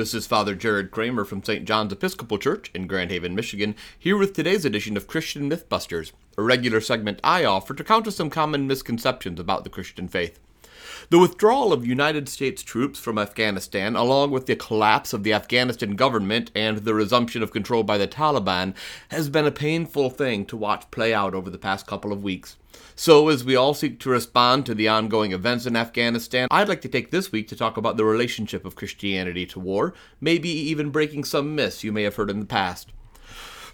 This is Father Jared Kramer from St. John's Episcopal Church in Grand Haven, Michigan, here with today's edition of Christian Mythbusters, a regular segment I offer to counter some common misconceptions about the Christian faith. The withdrawal of United States troops from Afghanistan, along with the collapse of the Afghanistan government and the resumption of control by the Taliban, has been a painful thing to watch play out over the past couple of weeks. So, as we all seek to respond to the ongoing events in Afghanistan, I'd like to take this week to talk about the relationship of Christianity to war, maybe even breaking some myths you may have heard in the past.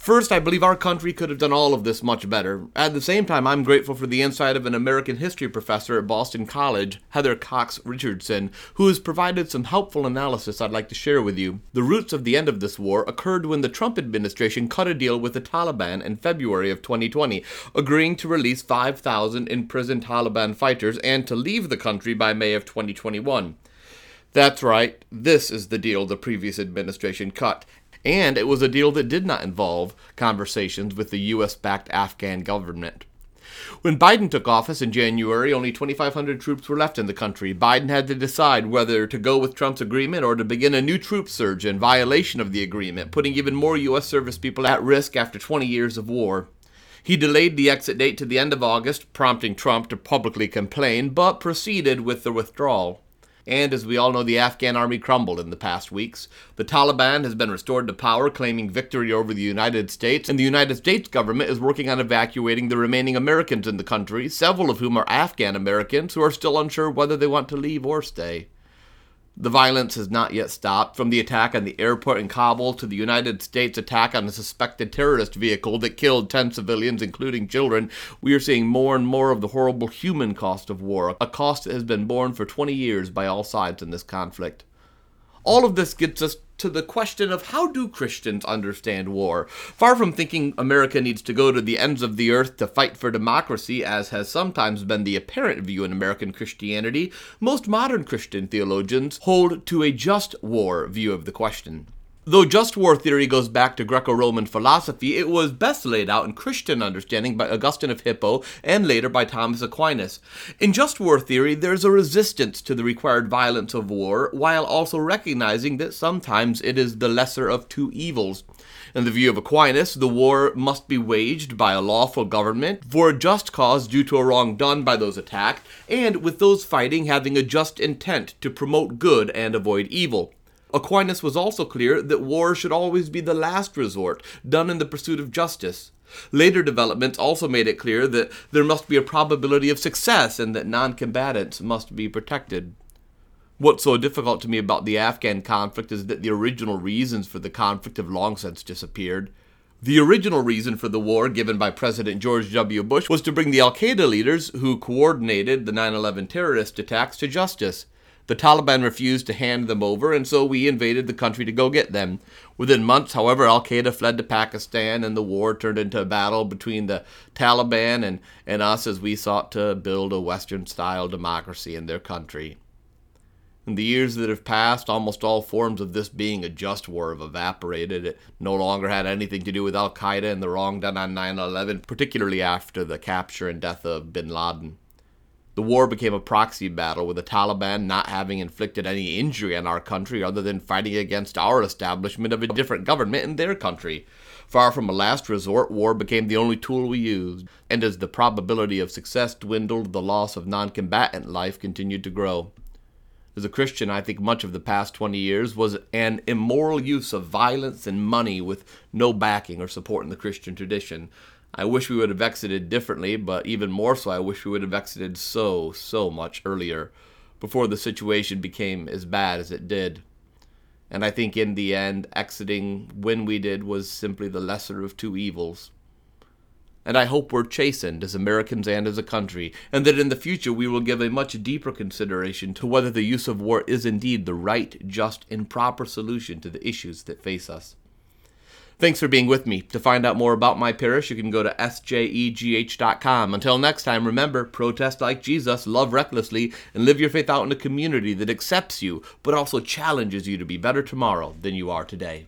First, I believe our country could have done all of this much better. At the same time, I'm grateful for the insight of an American history professor at Boston College, Heather Cox Richardson, who has provided some helpful analysis I'd like to share with you. The roots of the end of this war occurred when the Trump administration cut a deal with the Taliban in February of 2020, agreeing to release 5,000 imprisoned Taliban fighters and to leave the country by May of 2021. That's right, this is the deal the previous administration cut, and it was a deal that did not involve conversations with the US backed Afghan government. When Biden took office in January, only 2,500 troops were left in the country. Biden had to decide whether to go with Trump's agreement or to begin a new troop surge in violation of the agreement, putting even more U.S. service people at risk after 20 years of war. He delayed the exit date to the end of August, prompting Trump to publicly complain, but proceeded with the withdrawal. And as we all know, the Afghan army crumbled in the past weeks. The Taliban has been restored to power, claiming victory over the United States, and the United States government is working on evacuating the remaining Americans in the country, several of whom are Afghan Americans who are still unsure whether they want to leave or stay. The violence has not yet stopped, from the attack on the airport in Kabul to the United States attack on a suspected terrorist vehicle that killed 10 civilians, including children. We are seeing more and more of the horrible human cost of war, a cost that has been borne for 20 years by all sides in this conflict. All of this gets us to the question of how do Christians understand war? Far from thinking America needs to go to the ends of the earth to fight for democracy, as has sometimes been the apparent view in American Christianity, most modern Christian theologians hold to a just war view of the question. Though just war theory goes back to Greco Roman philosophy, it was best laid out in Christian understanding by Augustine of Hippo and later by Thomas Aquinas. In just war theory, there's a resistance to the required violence of war, while also recognizing that sometimes it is the lesser of two evils. In the view of Aquinas, the war must be waged by a lawful government for a just cause due to a wrong done by those attacked, and with those fighting having a just intent to promote good and avoid evil. Aquinas was also clear that war should always be the last resort, done in the pursuit of justice. Later developments also made it clear that there must be a probability of success and that non combatants must be protected. What's so difficult to me about the Afghan conflict is that the original reasons for the conflict have long since disappeared. The original reason for the war given by President George W. Bush was to bring the Al Qaeda leaders who coordinated the 9 11 terrorist attacks to justice. The Taliban refused to hand them over, and so we invaded the country to go get them. Within months, however, Al Qaeda fled to Pakistan, and the war turned into a battle between the Taliban and, and us as we sought to build a Western style democracy in their country. In the years that have passed, almost all forms of this being a just war have evaporated. It no longer had anything to do with Al Qaeda and the wrong done on 9 11, particularly after the capture and death of bin Laden. The war became a proxy battle, with the Taliban not having inflicted any injury on our country other than fighting against our establishment of a different government in their country. Far from a last resort, war became the only tool we used, and as the probability of success dwindled, the loss of non combatant life continued to grow. As a Christian, I think much of the past 20 years was an immoral use of violence and money with no backing or support in the Christian tradition. I wish we would have exited differently, but even more so, I wish we would have exited so, so much earlier, before the situation became as bad as it did. And I think in the end, exiting when we did was simply the lesser of two evils. And I hope we're chastened as Americans and as a country, and that in the future we will give a much deeper consideration to whether the use of war is indeed the right, just, and proper solution to the issues that face us. Thanks for being with me. To find out more about my parish, you can go to sjegh.com. Until next time, remember protest like Jesus, love recklessly, and live your faith out in a community that accepts you, but also challenges you to be better tomorrow than you are today.